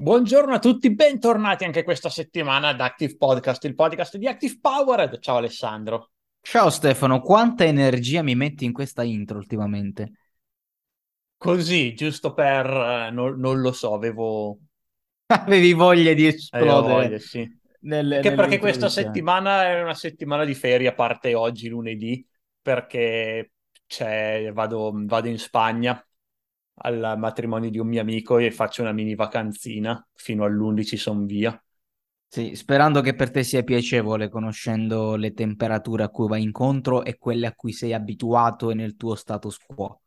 Buongiorno a tutti, bentornati anche questa settimana ad Active Podcast, il podcast di Active Powered. Ciao Alessandro. Ciao Stefano, quanta energia mi metti in questa intro ultimamente? Così, giusto per... eh, non, non lo so, avevo... Avevi voglia di esplodere voglia, sì. nel, Che perché questa settimana è una settimana di ferie, a parte oggi, lunedì, perché vado, vado in Spagna al matrimonio di un mio amico e faccio una mini vacanzina, fino all'11 sono via. Sì, sperando che per te sia piacevole, conoscendo le temperature a cui vai incontro e quelle a cui sei abituato e nel tuo status quo.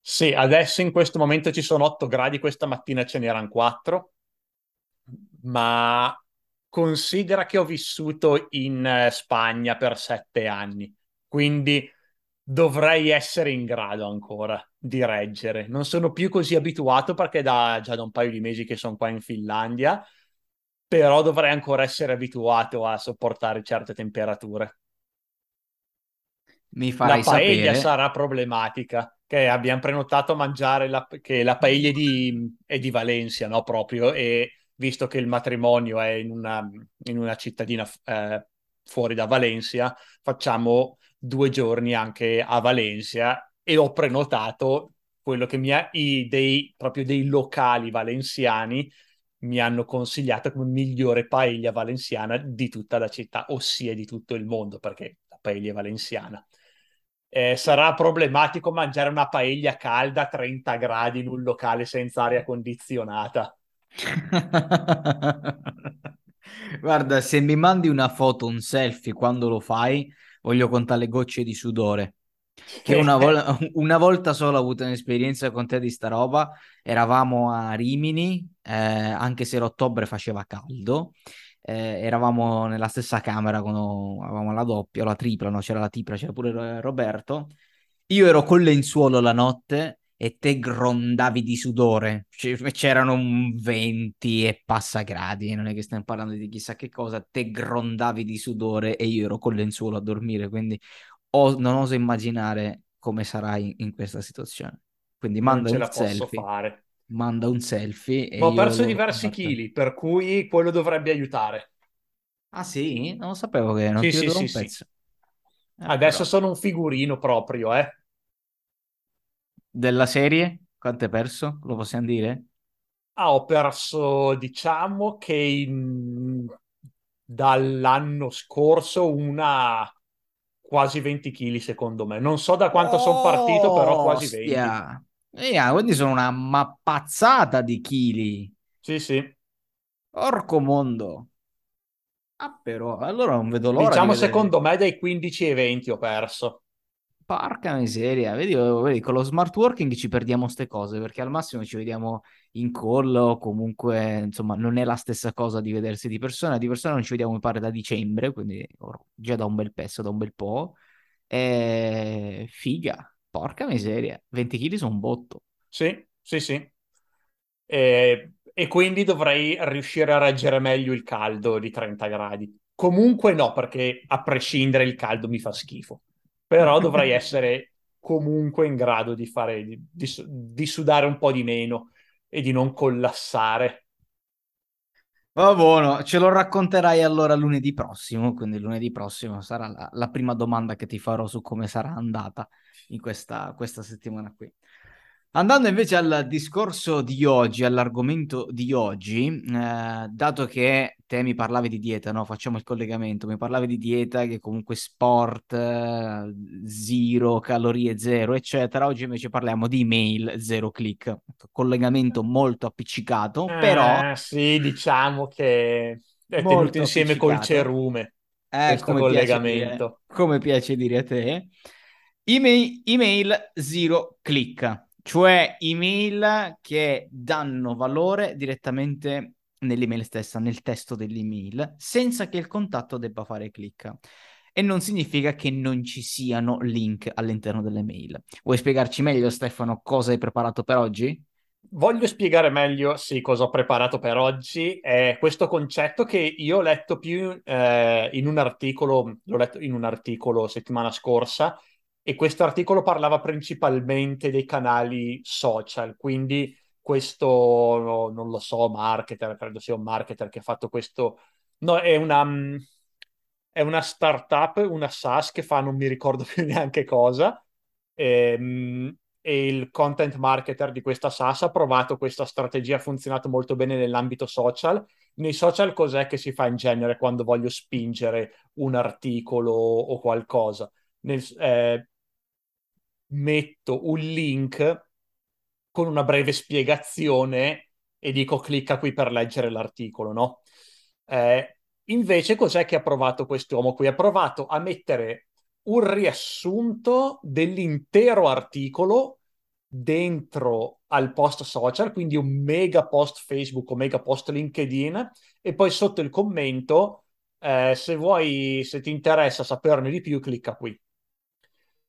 Sì, adesso in questo momento ci sono 8 gradi, questa mattina ce n'erano 4, ma considera che ho vissuto in eh, Spagna per 7 anni, quindi dovrei essere in grado ancora di reggere. Non sono più così abituato perché da, già da un paio di mesi che sono qua in Finlandia, però dovrei ancora essere abituato a sopportare certe temperature. Mi La farai paella sapere. sarà problematica, che abbiamo prenotato a mangiare la, che la paella di, è di Valencia, no? Proprio, e visto che il matrimonio è in una, in una cittadina eh, fuori da Valencia, facciamo due giorni anche a Valencia e ho prenotato quello che mi ha, i, dei, proprio dei locali valenziani mi hanno consigliato come migliore paella valenziana di tutta la città, ossia di tutto il mondo, perché la paella è valenziana. Eh, sarà problematico mangiare una paella calda a 30 gradi in un locale senza aria condizionata. Guarda, se mi mandi una foto, un selfie quando lo fai, voglio contare le gocce di sudore. Che una, vol- una volta solo ho avuto un'esperienza con te di sta roba. Eravamo a Rimini, eh, anche se l'ottobre faceva caldo. eh, eravamo nella stessa camera quando avevamo la doppia, la tripla, no? C'era la tripla, c'era pure Roberto. Io ero con lenzuolo la notte e te grondavi di sudore. C'erano un 20 e passa gradi, non è che stiamo parlando di chissà che cosa. Te grondavi di sudore e io ero con lenzuolo a dormire, quindi o- non oso immaginare come sarai in questa situazione. Quindi manda un selfie, fare. manda un selfie ho perso diversi chili, per cui quello dovrebbe aiutare. Ah sì? Non lo sapevo che non Sì, ti sì, sì, un sì. pezzo. Eh, Adesso però. sono un figurino proprio, eh. Della serie? Quanto hai perso? Lo possiamo dire? Ah, ho perso, diciamo che in- dall'anno scorso una quasi 20 kg, secondo me. Non so da quanto sono partito, però quasi 20. Ostia! Eh, quindi sono una mappazzata di chili. Sì, sì. Porco mondo. Ah, però, allora non vedo l'ora di Diciamo, vedere. secondo me, dai 15 ai 20 ho perso. Porca miseria, vedi, oh, vedi, con lo smart working ci perdiamo ste cose perché al massimo ci vediamo in call o comunque, insomma, non è la stessa cosa di vedersi di persona. Di persona non ci vediamo, mi pare, da dicembre, quindi già da un bel pezzo, da un bel po'. E figa, porca miseria, 20 kg sono un botto. Sì, sì, sì. E, e quindi dovrei riuscire a reggere meglio il caldo di 30 gradi. Comunque no, perché a prescindere il caldo mi fa schifo. Però dovrei essere comunque in grado di fare, di, di di sudare un po' di meno e di non collassare. Va buono, ce lo racconterai allora lunedì prossimo, quindi lunedì prossimo sarà la, la prima domanda che ti farò su come sarà andata in questa, questa settimana qui. Andando invece al discorso di oggi, all'argomento di oggi, eh, dato che te mi parlavi di dieta, no? Facciamo il collegamento, mi parlavi di dieta, che comunque sport, eh, zero, calorie zero, eccetera. Oggi invece parliamo di email zero click, collegamento molto appiccicato, però Eh, sì, diciamo che è tenuto insieme col cerume Eh, questo come piace dire, collegamento. come piace dire a te. Email, email zero click, cioè email che danno valore direttamente nell'email stessa, nel testo dell'email, senza che il contatto debba fare click. E non significa che non ci siano link all'interno delle mail. Vuoi spiegarci meglio, Stefano, cosa hai preparato per oggi? Voglio spiegare meglio, sì, cosa ho preparato per oggi. È questo concetto che io ho letto più eh, in un articolo, l'ho letto in un articolo settimana scorsa, e questo articolo parlava principalmente dei canali social, quindi questo, no, non lo so, marketer, credo sia un marketer che ha fatto questo, no, è una, mm, è una startup, una SaaS che fa non mi ricordo più neanche cosa, e, ehm, e il content marketer di questa SaaS ha provato questa strategia, ha funzionato molto bene nell'ambito social. Nei social cos'è che si fa in genere quando voglio spingere un articolo o qualcosa? Nel, eh, metto un link con una breve spiegazione e dico clicca qui per leggere l'articolo, no? Eh, invece cos'è che ha provato quest'uomo qui? Ha provato a mettere un riassunto dell'intero articolo dentro al post social, quindi un mega post Facebook o mega post LinkedIn e poi sotto il commento eh, se vuoi, se ti interessa saperne di più, clicca qui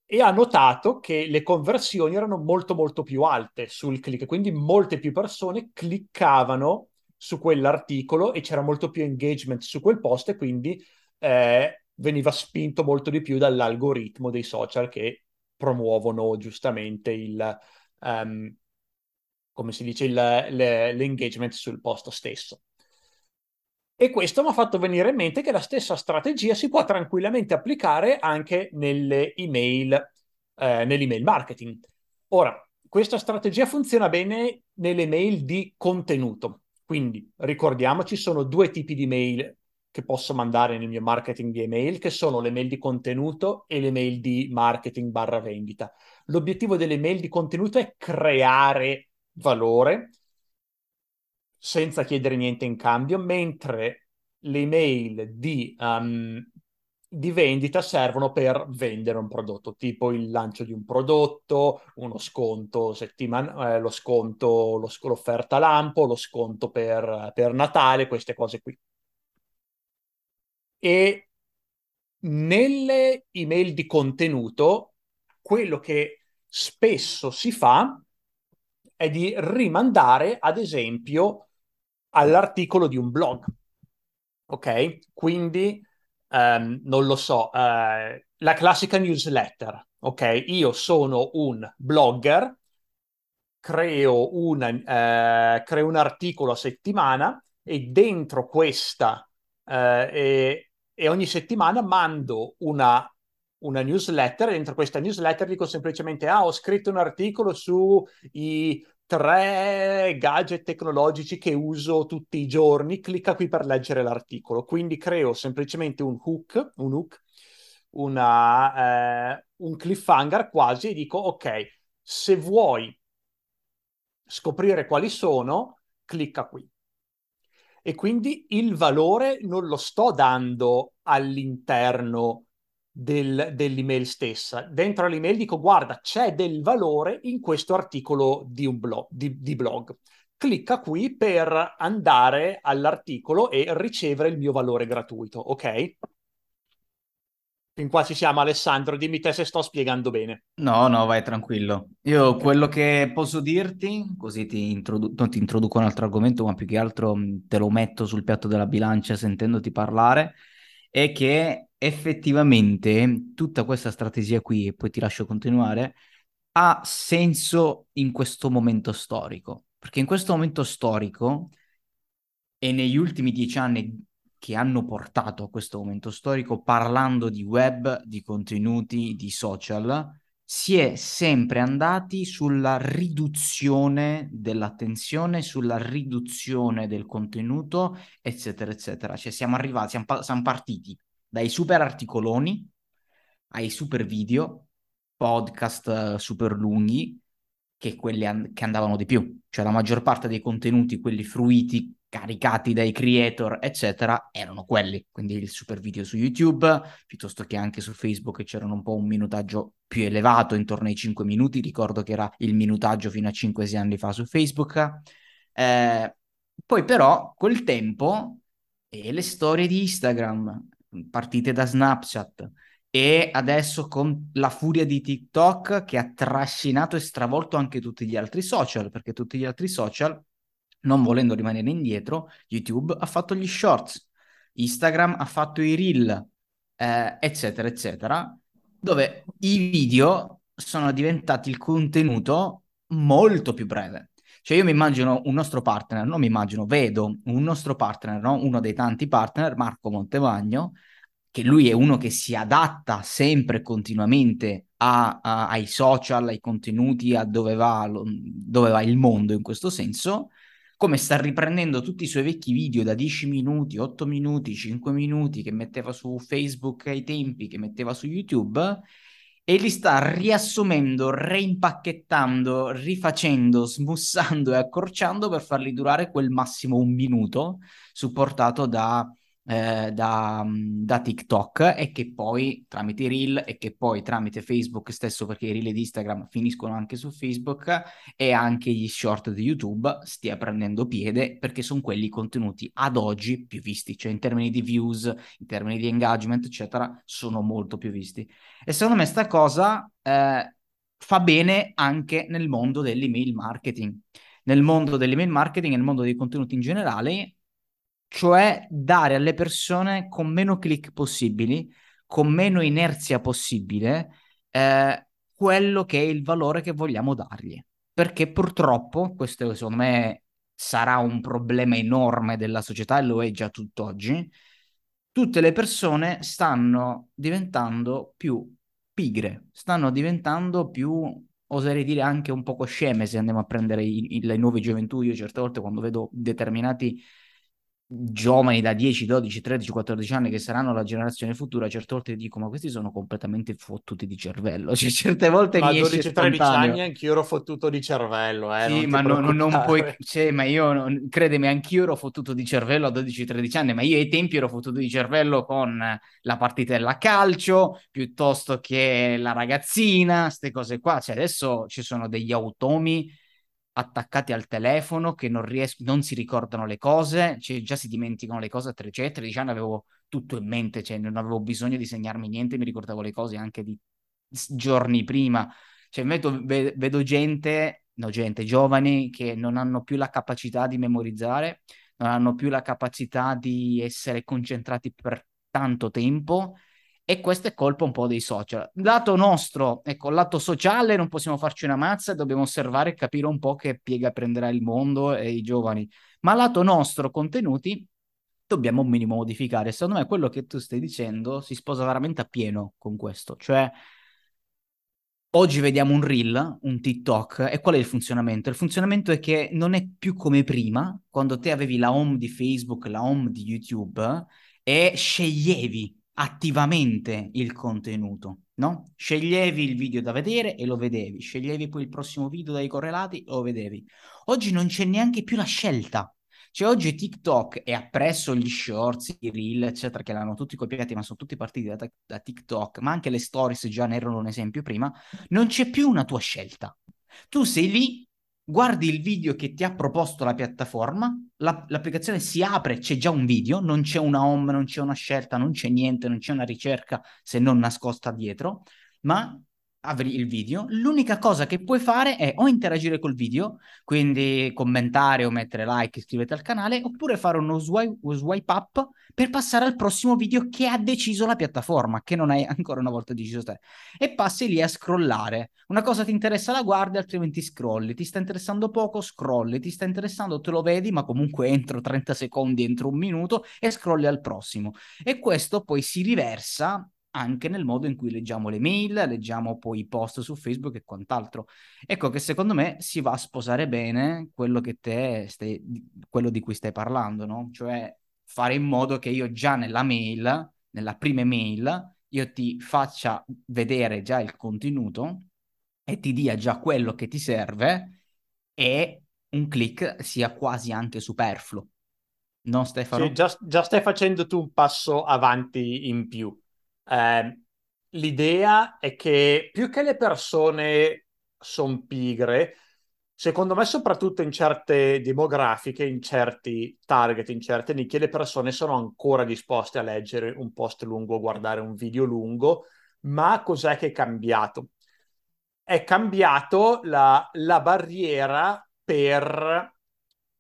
e ha notato che le conversioni erano molto molto più alte sul click, quindi molte più persone cliccavano su quell'articolo e c'era molto più engagement su quel post e quindi eh, veniva spinto molto di più dall'algoritmo dei social che promuovono giustamente il, um, come si dice, il, le, l'engagement sul post stesso. E questo mi ha fatto venire in mente che la stessa strategia si può tranquillamente applicare anche nelle email, eh, nell'email marketing. Ora, questa strategia funziona bene nelle mail di contenuto. Quindi ricordiamoci, sono due tipi di mail che posso mandare nel mio marketing di email, che sono le mail di contenuto e le mail di marketing barra vendita. L'obiettivo delle mail di contenuto è creare valore, senza chiedere niente in cambio, mentre le email di, um, di vendita servono per vendere un prodotto, tipo il lancio di un prodotto, uno sconto settimanale, eh, lo sconto, lo, l'offerta lampo, lo sconto per, per Natale, queste cose qui. E nelle email di contenuto, quello che spesso si fa è di rimandare, ad esempio, all'articolo di un blog. Ok? Quindi, um, non lo so, uh, la classica newsletter. Ok? Io sono un blogger, creo, una, uh, creo un articolo a settimana e dentro questa uh, e, e ogni settimana mando una una newsletter, dentro questa newsletter dico semplicemente ah ho scritto un articolo sui tre gadget tecnologici che uso tutti i giorni, clicca qui per leggere l'articolo. Quindi creo semplicemente un hook, un hook, una, eh, un cliffhanger quasi e dico ok, se vuoi scoprire quali sono, clicca qui. E quindi il valore non lo sto dando all'interno del, dell'email stessa. Dentro l'email dico guarda c'è del valore in questo articolo di un blog, di, di blog. Clicca qui per andare all'articolo e ricevere il mio valore gratuito, ok? Fin qua ci siamo, Alessandro. Dimmi te se sto spiegando bene. No, no, vai tranquillo. Io quello che posso dirti, così ti introdu- non ti introduco un altro argomento, ma più che altro te lo metto sul piatto della bilancia sentendoti parlare, è che effettivamente tutta questa strategia qui, e poi ti lascio continuare, ha senso in questo momento storico. Perché in questo momento storico e negli ultimi dieci anni che hanno portato a questo momento storico, parlando di web, di contenuti, di social, si è sempre andati sulla riduzione dell'attenzione, sulla riduzione del contenuto, eccetera, eccetera. Cioè siamo arrivati, siamo, siamo partiti dai super articoloni ai super video, podcast uh, super lunghi, che quelli an- che andavano di più. Cioè la maggior parte dei contenuti, quelli fruiti, caricati dai creator, eccetera, erano quelli. Quindi il super video su YouTube, piuttosto che anche su Facebook c'erano un po' un minutaggio più elevato, intorno ai 5 minuti. Ricordo che era il minutaggio fino a 5-6 anni fa su Facebook. Eh, poi però col tempo e le storie di Instagram, partite da Snapchat e adesso con la furia di TikTok che ha trascinato e stravolto anche tutti gli altri social, perché tutti gli altri social, non volendo rimanere indietro, YouTube ha fatto gli shorts, Instagram ha fatto i reel, eh, eccetera, eccetera, dove i video sono diventati il contenuto molto più breve. Cioè io mi immagino un nostro partner, non mi immagino, vedo un nostro partner, no? uno dei tanti partner, Marco Montevagno, che lui è uno che si adatta sempre e continuamente a, a, ai social, ai contenuti, a dove va, dove va il mondo in questo senso, come sta riprendendo tutti i suoi vecchi video da 10 minuti, 8 minuti, 5 minuti che metteva su Facebook ai tempi, che metteva su YouTube e li sta riassumendo, reimpacchettando, rifacendo, smussando e accorciando per farli durare quel massimo un minuto, supportato da eh, da, da, TikTok e che poi tramite i reel e che poi tramite Facebook stesso perché i reel di Instagram finiscono anche su Facebook e anche gli short di YouTube stia prendendo piede perché sono quelli contenuti ad oggi più visti, cioè in termini di views, in termini di engagement eccetera sono molto più visti. E secondo me sta cosa eh, fa bene anche nel mondo dell'email marketing. Nel mondo dell'email marketing e nel mondo dei contenuti in generale cioè dare alle persone con meno click possibili, con meno inerzia possibile, eh, quello che è il valore che vogliamo dargli. Perché purtroppo, questo secondo me sarà un problema enorme della società e lo è già tutt'oggi, tutte le persone stanno diventando più pigre, stanno diventando più, oserei dire anche un poco sceme se andiamo a prendere i, i, le nuove gioventù. Io certe volte quando vedo determinati giovani da 10, 12, 13, 14 anni che saranno la generazione futura, certe volte dico ma questi sono completamente fottuti di cervello, cioè certe volte ma mi 12, 13 anni anch'io ero fottuto di cervello, eh, sì, ma non, non, puoi, cioè, ma io, non, credimi, anch'io ero fottuto di cervello a 12-13 anni, ma io ai tempi ero fottuto di cervello con la partitella a calcio, piuttosto che la ragazzina, queste cose qua, cioè adesso ci sono degli automi attaccati al telefono che non, ries- non si ricordano le cose, cioè già si dimenticano le cose a 13 anni, avevo tutto in mente, cioè non avevo bisogno di segnarmi niente, mi ricordavo le cose anche di giorni prima. Cioè vedo, vedo gente, no gente, giovani che non hanno più la capacità di memorizzare, non hanno più la capacità di essere concentrati per tanto tempo e questo è colpa un po' dei social. Lato nostro, ecco, lato sociale non possiamo farci una mazza, dobbiamo osservare e capire un po' che piega prenderà il mondo e i giovani. Ma lato nostro, contenuti, dobbiamo un minimo modificare. Secondo me quello che tu stai dicendo si sposa veramente a pieno con questo. Cioè, oggi vediamo un reel, un TikTok, e qual è il funzionamento? Il funzionamento è che non è più come prima, quando te avevi la home di Facebook, la home di YouTube, e sceglievi attivamente il contenuto, no? Sceglievi il video da vedere e lo vedevi, sceglievi poi il prossimo video dai correlati e lo vedevi. Oggi non c'è neanche più la scelta. Cioè oggi TikTok e appresso gli shorts, i reel, eccetera, che l'hanno tutti copiati, ma sono tutti partiti da, da TikTok, ma anche le stories già ne erano un esempio prima, non c'è più una tua scelta. Tu sei lì guardi il video che ti ha proposto la piattaforma, la, l'applicazione si apre, c'è già un video, non c'è una home, non c'è una scelta, non c'è niente, non c'è una ricerca se non nascosta dietro, ma apri il video, l'unica cosa che puoi fare è o interagire col video, quindi commentare o mettere like, iscriverti al canale, oppure fare uno swipe, swipe up per passare al prossimo video che ha deciso la piattaforma, che non hai ancora una volta deciso te. E passi lì a scrollare. Una cosa ti interessa la guardi, altrimenti scrolli. Ti sta interessando poco, scrolli. Ti sta interessando, te lo vedi, ma comunque entro 30 secondi, entro un minuto e scrolli al prossimo. E questo poi si riversa anche nel modo in cui leggiamo le mail, leggiamo poi i post su Facebook e quant'altro. Ecco che secondo me si va a sposare bene quello stai, quello di cui stai parlando, no? Cioè fare in modo che io già nella mail, nella prima mail, io ti faccia vedere già il contenuto e ti dia già quello che ti serve e un click sia quasi anche superfluo. No, Stefano? Sì, già, già stai facendo tu un passo avanti in più eh, l'idea è che più che le persone sono pigre, secondo me soprattutto in certe demografiche, in certi target, in certe nicchie, le persone sono ancora disposte a leggere un post lungo, guardare un video lungo, ma cos'è che è cambiato? È cambiato la, la barriera per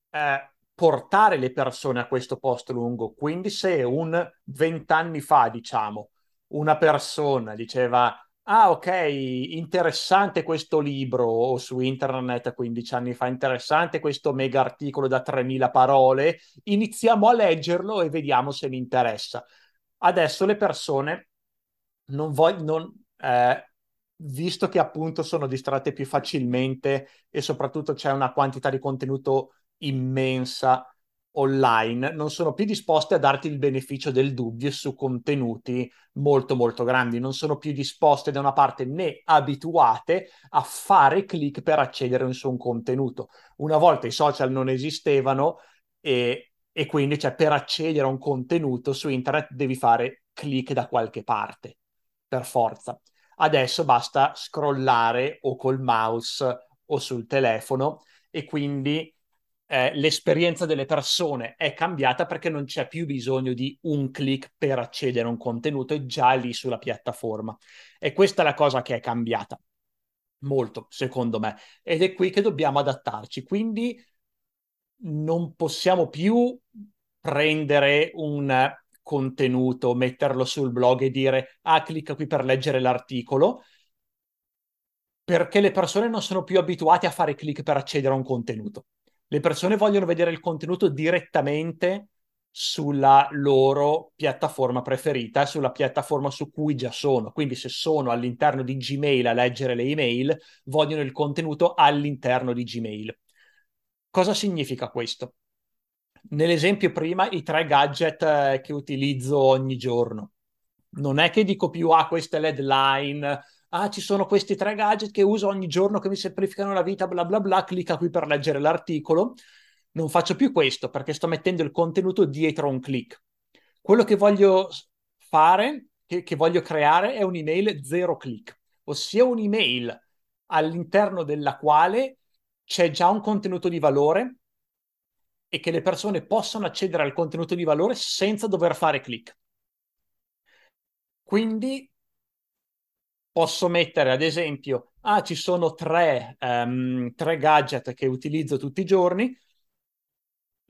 eh, portare le persone a questo post lungo. Quindi se un vent'anni fa, diciamo, una persona diceva ah ok, interessante questo libro o su internet 15 anni fa, interessante questo mega articolo da 3000 parole, iniziamo a leggerlo e vediamo se mi interessa. Adesso le persone non vogliono, eh, visto che appunto sono distratte più facilmente e soprattutto c'è una quantità di contenuto immensa online, non sono più disposte a darti il beneficio del dubbio su contenuti molto molto grandi, non sono più disposte da una parte né abituate a fare click per accedere su un contenuto. Una volta i social non esistevano e, e quindi cioè, per accedere a un contenuto su internet devi fare click da qualche parte, per forza. Adesso basta scrollare o col mouse o sul telefono e quindi eh, l'esperienza delle persone è cambiata perché non c'è più bisogno di un click per accedere a un contenuto, è già lì sulla piattaforma. E questa è la cosa che è cambiata molto, secondo me, ed è qui che dobbiamo adattarci. Quindi non possiamo più prendere un contenuto, metterlo sul blog e dire ah, clicca qui per leggere l'articolo, perché le persone non sono più abituate a fare click per accedere a un contenuto le persone vogliono vedere il contenuto direttamente sulla loro piattaforma preferita, sulla piattaforma su cui già sono. Quindi se sono all'interno di Gmail a leggere le email, vogliono il contenuto all'interno di Gmail. Cosa significa questo? Nell'esempio prima, i tre gadget eh, che utilizzo ogni giorno. Non è che dico più, ah, questa è l'headline, ah, ci sono questi tre gadget che uso ogni giorno che mi semplificano la vita, bla bla bla, clicca qui per leggere l'articolo. Non faccio più questo perché sto mettendo il contenuto dietro un click. Quello che voglio fare, che, che voglio creare, è un'email zero click, ossia un'email all'interno della quale c'è già un contenuto di valore e che le persone possano accedere al contenuto di valore senza dover fare click. Quindi posso mettere ad esempio, ah, ci sono tre, um, tre gadget che utilizzo tutti i giorni,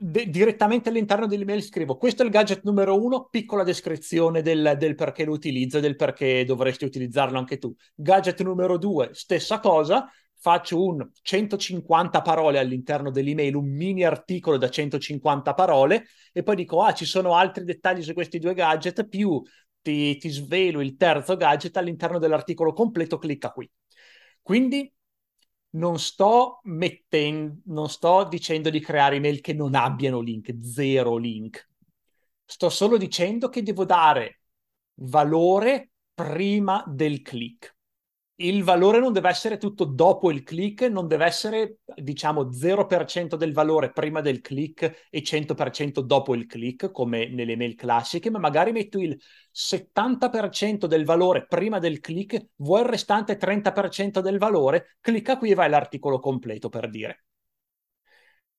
De- direttamente all'interno dell'email scrivo questo è il gadget numero uno, piccola descrizione del, del, perché lo utilizzo e del perché dovresti utilizzarlo anche tu. Gadget numero due, stessa cosa, faccio un 150 parole all'interno dell'email, un mini articolo da 150 parole e poi dico ah ci sono altri dettagli su questi due gadget più ti, ti svelo il terzo gadget all'interno dell'articolo completo, clicca qui. Quindi non sto mettendo, non sto dicendo di creare email che non abbiano link, zero link. Sto solo dicendo che devo dare valore prima del click il valore non deve essere tutto dopo il click, non deve essere diciamo 0% del valore prima del click e 100% dopo il click come nelle mail classiche, ma magari metto il 70% del valore prima del click, vuoi il restante 30% del valore, clicca qui e vai all'articolo completo per dire.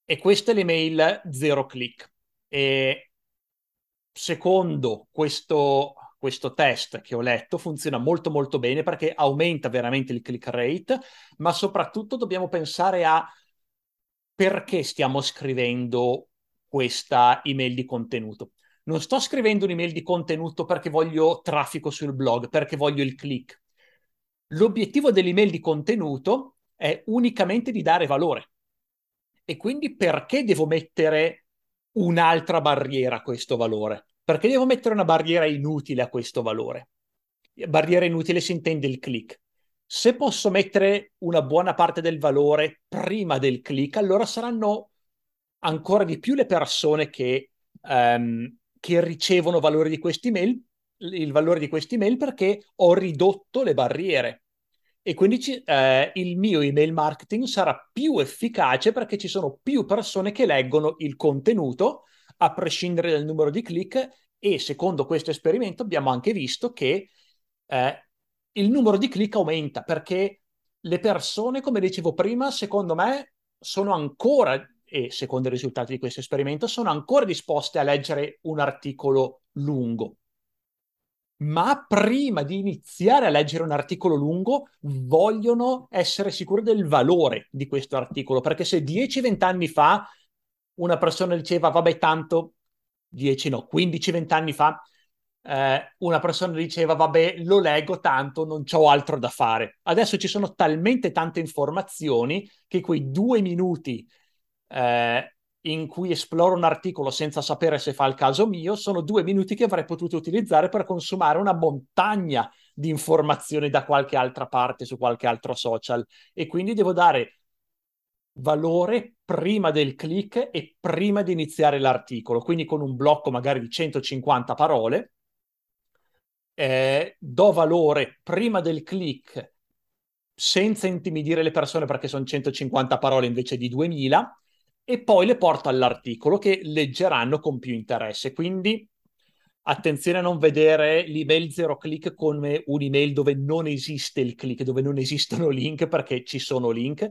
E questa è l'email zero click. E secondo questo questo test che ho letto funziona molto molto bene perché aumenta veramente il click rate, ma soprattutto dobbiamo pensare a perché stiamo scrivendo questa email di contenuto. Non sto scrivendo un'email di contenuto perché voglio traffico sul blog, perché voglio il click. L'obiettivo dell'email di contenuto è unicamente di dare valore. E quindi perché devo mettere un'altra barriera a questo valore? Perché devo mettere una barriera inutile a questo valore? Barriera inutile si intende il click. Se posso mettere una buona parte del valore prima del click, allora saranno ancora di più le persone che, um, che ricevono valore di questi mail, il valore di questi mail perché ho ridotto le barriere. E quindi ci, eh, il mio email marketing sarà più efficace perché ci sono più persone che leggono il contenuto a prescindere dal numero di click e secondo questo esperimento abbiamo anche visto che eh, il numero di click aumenta perché le persone, come dicevo prima, secondo me sono ancora, e secondo i risultati di questo esperimento, sono ancora disposte a leggere un articolo lungo. Ma prima di iniziare a leggere un articolo lungo, vogliono essere sicuri del valore di questo articolo, perché se 10-20 anni fa una persona diceva, vabbè, tanto 10 no, 15-20 anni fa, eh, una persona diceva vabbè lo leggo tanto, non ho altro da fare. Adesso ci sono talmente tante informazioni che quei due minuti eh, in cui esploro un articolo senza sapere se fa il caso mio sono due minuti che avrei potuto utilizzare per consumare una montagna di informazioni da qualche altra parte su qualche altro social e quindi devo dare valore prima del click e prima di iniziare l'articolo, quindi con un blocco magari di 150 parole eh, do valore prima del click senza intimidire le persone perché sono 150 parole invece di 2000 e poi le porto all'articolo che leggeranno con più interesse. Quindi attenzione a non vedere l'email zero click come un'email dove non esiste il click, dove non esistono link perché ci sono link,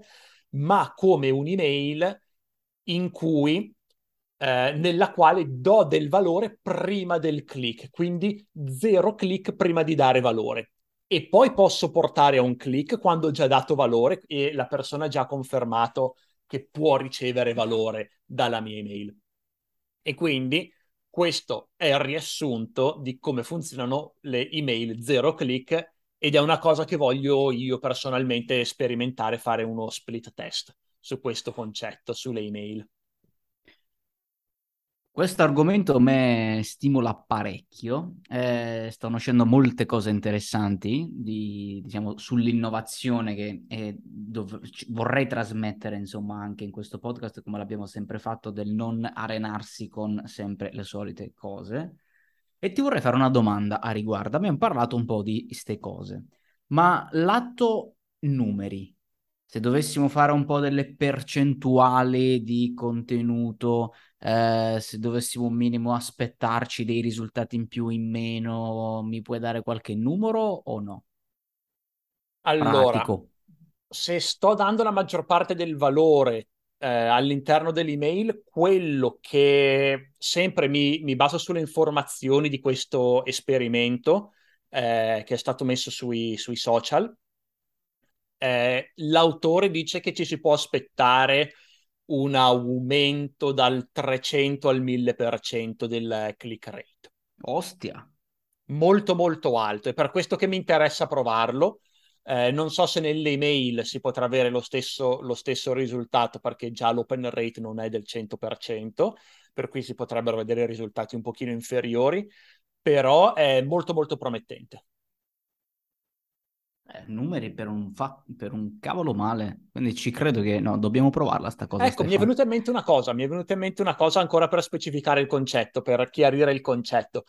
ma come un'email in cui eh, nella quale do del valore prima del click, quindi zero click prima di dare valore. E poi posso portare a un click quando ho già dato valore e la persona ha già confermato che può ricevere valore dalla mia email. E quindi questo è il riassunto di come funzionano le email zero click ed è una cosa che voglio io personalmente sperimentare, fare uno split test su questo concetto, sulle email. Questo argomento a me stimola parecchio, eh, stanno uscendo molte cose interessanti di, diciamo, sull'innovazione che è, dov- vorrei trasmettere insomma anche in questo podcast come l'abbiamo sempre fatto del non arenarsi con sempre le solite cose. E ti vorrei fare una domanda a riguardo, abbiamo parlato un po' di queste cose, ma lato numeri, se dovessimo fare un po' delle percentuali di contenuto, eh, se dovessimo un minimo aspettarci dei risultati in più, in meno, mi puoi dare qualche numero o no? Allora, Pratico. se sto dando la maggior parte del valore eh, all'interno dell'email, quello che sempre mi, mi baso sulle informazioni di questo esperimento eh, che è stato messo sui, sui social, eh, l'autore dice che ci si può aspettare un aumento dal 300 al 1000% del click rate. Ostia. Molto molto alto, è per questo che mi interessa provarlo. Eh, non so se nelle email si potrà avere lo stesso, lo stesso risultato perché già l'open rate non è del 100%, per cui si potrebbero vedere risultati un pochino inferiori, però è molto molto promettente. Eh, numeri per un, fa- per un cavolo male, quindi ci credo che no, dobbiamo provarla sta cosa. Ecco, Stefano. mi è venuta in mente una cosa, mi è venuta in mente una cosa ancora per specificare il concetto, per chiarire il concetto.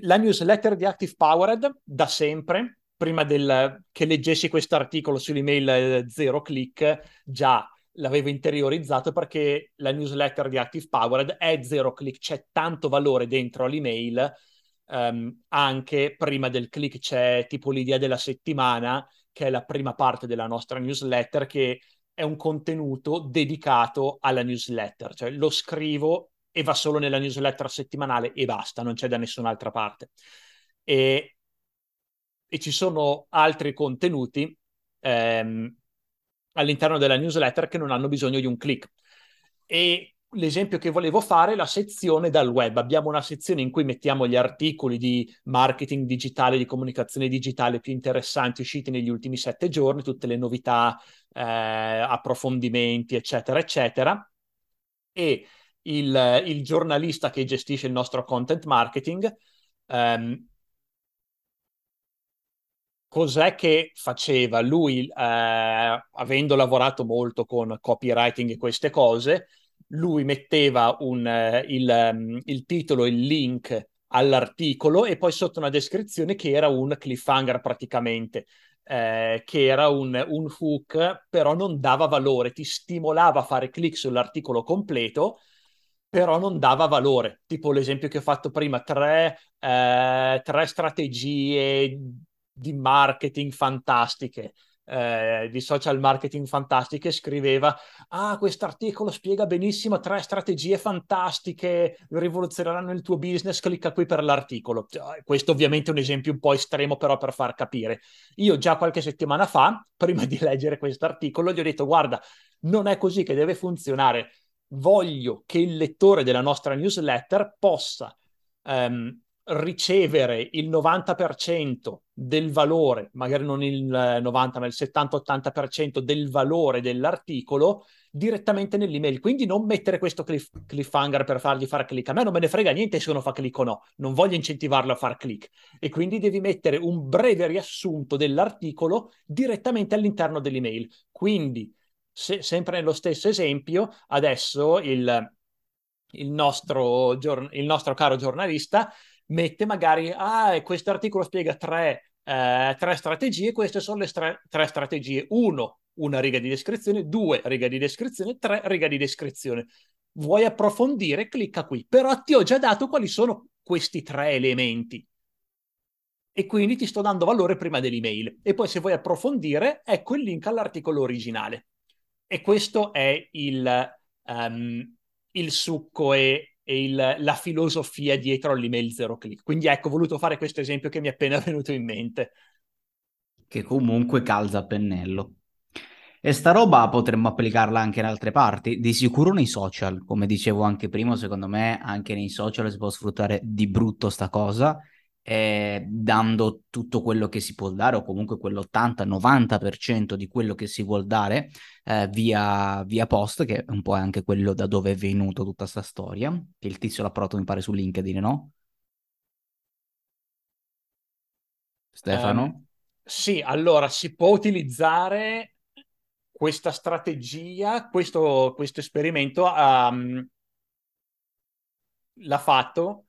La newsletter di Active Powered da sempre, prima del, che leggessi questo articolo sull'email eh, zero click, già l'avevo interiorizzato perché la newsletter di Active Powered è zero click, c'è tanto valore dentro l'email um, anche prima del click c'è tipo l'idea della settimana, che è la prima parte della nostra newsletter, che è un contenuto dedicato alla newsletter, cioè lo scrivo e va solo nella newsletter settimanale e basta, non c'è da nessun'altra parte. E, e ci sono altri contenuti ehm, all'interno della newsletter che non hanno bisogno di un click. E l'esempio che volevo fare è la sezione dal web. Abbiamo una sezione in cui mettiamo gli articoli di marketing digitale, di comunicazione digitale più interessanti usciti negli ultimi sette giorni, tutte le novità, eh, approfondimenti, eccetera, eccetera. E il, il, giornalista che gestisce il nostro content marketing ehm, cos'è che faceva? Lui, eh, avendo lavorato molto con copywriting e queste cose, lui metteva un, uh, il, um, il titolo, il link all'articolo e poi sotto una descrizione che era un cliffhanger praticamente, eh, che era un, un, hook, però non dava valore, ti stimolava a fare click sull'articolo completo, però non dava valore. Tipo l'esempio che ho fatto prima, tre, eh, tre strategie di marketing fantastiche. Eh, di social marketing fantastiche scriveva ah questo articolo spiega benissimo tre strategie fantastiche rivoluzioneranno il tuo business clicca qui per l'articolo. Cioè, questo ovviamente è un esempio un po' estremo però per far capire. Io già qualche settimana fa prima di leggere questo articolo gli ho detto guarda non è così che deve funzionare. Voglio che il lettore della nostra newsletter possa ehm, ricevere il 90% del valore, magari non il 90, ma il 70-80% del valore dell'articolo direttamente nell'email. Quindi non mettere questo cliff- cliffhanger per fargli fare click. A me non me ne frega niente se uno fa click o no, non voglio incentivarlo a fare click. E quindi devi mettere un breve riassunto dell'articolo direttamente all'interno dell'email. Quindi, se, sempre nello stesso esempio, adesso il, il, nostro, il nostro caro giornalista mette magari, ah, questo articolo spiega tre, eh, tre strategie, queste sono le stra- tre strategie. Uno, una riga di descrizione, due, riga di descrizione, tre, riga di descrizione. Vuoi approfondire? Clicca qui. Però ti ho già dato quali sono questi tre elementi. E quindi ti sto dando valore prima dell'email. E poi se vuoi approfondire, ecco il link all'articolo originale. E questo è il, um, il succo e e il, la filosofia dietro all'email zero click. Quindi ecco, ho voluto fare questo esempio che mi è appena venuto in mente. Che comunque calza a pennello. E sta roba potremmo applicarla anche in altre parti, di sicuro nei social, come dicevo anche prima, secondo me anche nei social si può sfruttare di brutto sta cosa eh, dando tutto quello che si può dare o comunque quell'80-90% di quello che si vuol dare eh, via, via, post, che è un po' anche quello da dove è venuto tutta questa storia, che il tizio l'ha provato mi pare su LinkedIn, no? Stefano? Um, sì, allora si può utilizzare questa strategia, questo, questo esperimento um, l'ha fatto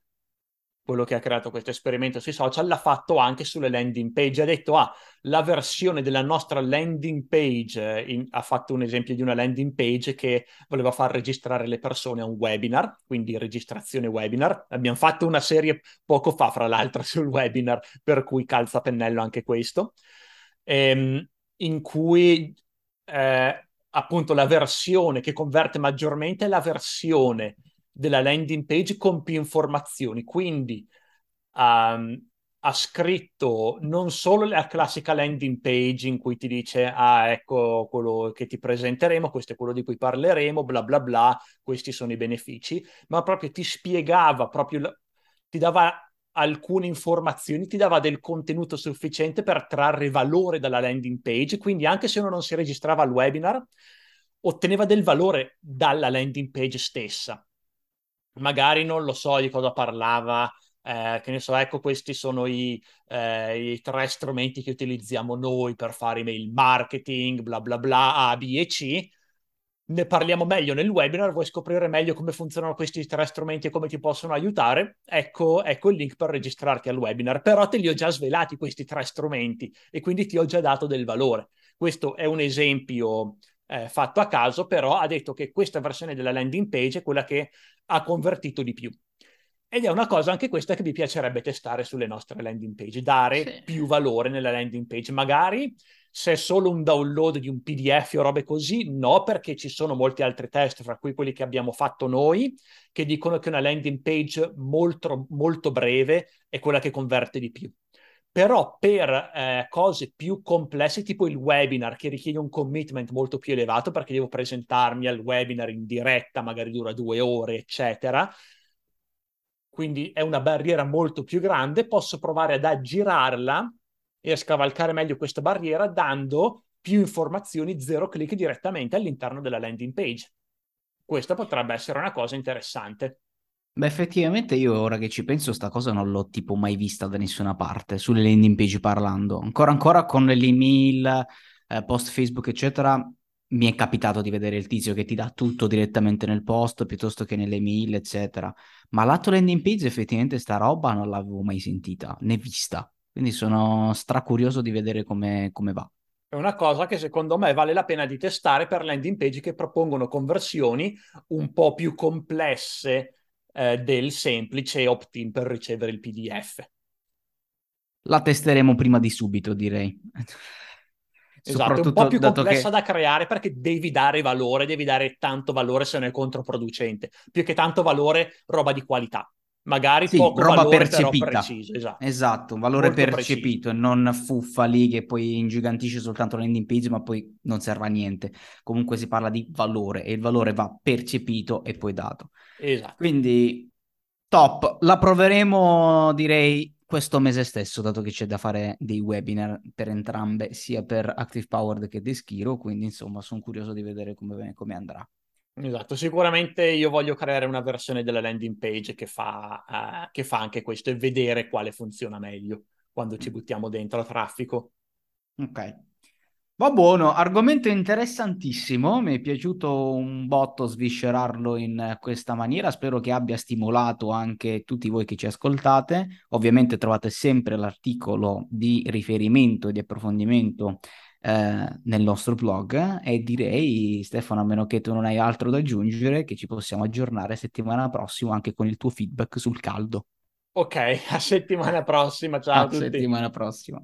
quello che ha creato questo esperimento sui social, l'ha fatto anche sulle landing page. Ha detto, ah, la versione della nostra landing page, eh, in, ha fatto un esempio di una landing page che voleva far registrare le persone a un webinar, quindi registrazione webinar. Abbiamo fatto una serie poco fa, fra l'altro, sul webinar, per cui calza pennello anche questo, ehm, in cui... Eh, appunto la versione che converte maggiormente è la versione della landing page con più informazioni. Quindi um, ha scritto non solo la classica landing page in cui ti dice ah ecco quello che ti presenteremo, questo è quello di cui parleremo, bla bla bla, questi sono i benefici, ma proprio ti spiegava, proprio ti dava alcune informazioni, ti dava del contenuto sufficiente per trarre valore dalla landing page, quindi anche se uno non si registrava al webinar, otteneva del valore dalla landing page stessa magari non lo so di cosa parlava, eh, che ne so, ecco, questi sono i, eh, i, tre strumenti che utilizziamo noi per fare email marketing, bla bla bla, A, B e C. Ne parliamo meglio nel webinar, vuoi scoprire meglio come funzionano questi tre strumenti e come ti possono aiutare? Ecco, ecco il link per registrarti al webinar, però te li ho già svelati questi tre strumenti e quindi ti ho già dato del valore. Questo è un esempio eh, fatto a caso, però ha detto che questa versione della landing page è quella che ha convertito di più. Ed è una cosa anche questa che mi piacerebbe testare sulle nostre landing page, dare sì. più valore nella landing page. Magari se è solo un download di un PDF o robe così, no, perché ci sono molti altri test, fra cui quelli che abbiamo fatto noi, che dicono che una landing page molto, molto breve è quella che converte di più. Però per eh, cose più complesse, tipo il webinar, che richiede un commitment molto più elevato perché devo presentarmi al webinar in diretta, magari dura due ore, eccetera, quindi è una barriera molto più grande, posso provare ad aggirarla e a scavalcare meglio questa barriera dando più informazioni zero click direttamente all'interno della landing page. Questa potrebbe essere una cosa interessante. Beh, effettivamente io ora che ci penso, sta cosa non l'ho tipo mai vista da nessuna parte, sulle landing page parlando. Ancora ancora con l'email, eh, post Facebook, eccetera, mi è capitato di vedere il tizio che ti dà tutto direttamente nel post piuttosto che nelle mail, eccetera. Ma lato landing page, effettivamente, sta roba non l'avevo mai sentita né vista. Quindi sono stracurioso di vedere come, come va. È una cosa che secondo me vale la pena di testare per landing page che propongono conversioni un po' più complesse eh, del semplice opt-in per ricevere il PDF. La testeremo prima di subito, direi. Esatto, è un po' più complessa che... da creare perché devi dare valore, devi dare tanto valore se non è controproducente, più che tanto valore, roba di qualità. Magari sì, poco roba valore, percepita. preciso. Esatto, esatto un valore Molto percepito e non fuffa lì che poi ingigantisce soltanto la landing page ma poi non serve a niente. Comunque si parla di valore e il valore va percepito e poi dato. Esatto. Quindi Top, la proveremo direi questo mese stesso, dato che c'è da fare dei webinar per entrambe, sia per Active Powered che Deschiro, quindi insomma sono curioso di vedere come, come andrà. Esatto, sicuramente io voglio creare una versione della landing page che fa, uh, che fa anche questo e vedere quale funziona meglio quando ci buttiamo dentro traffico. Ok. Va buono, argomento interessantissimo, mi è piaciuto un botto sviscerarlo in questa maniera, spero che abbia stimolato anche tutti voi che ci ascoltate. Ovviamente trovate sempre l'articolo di riferimento e di approfondimento eh, nel nostro blog e direi Stefano, a meno che tu non hai altro da aggiungere, che ci possiamo aggiornare settimana prossima anche con il tuo feedback sul caldo. Ok, a settimana prossima, ciao a, a settimana prossima.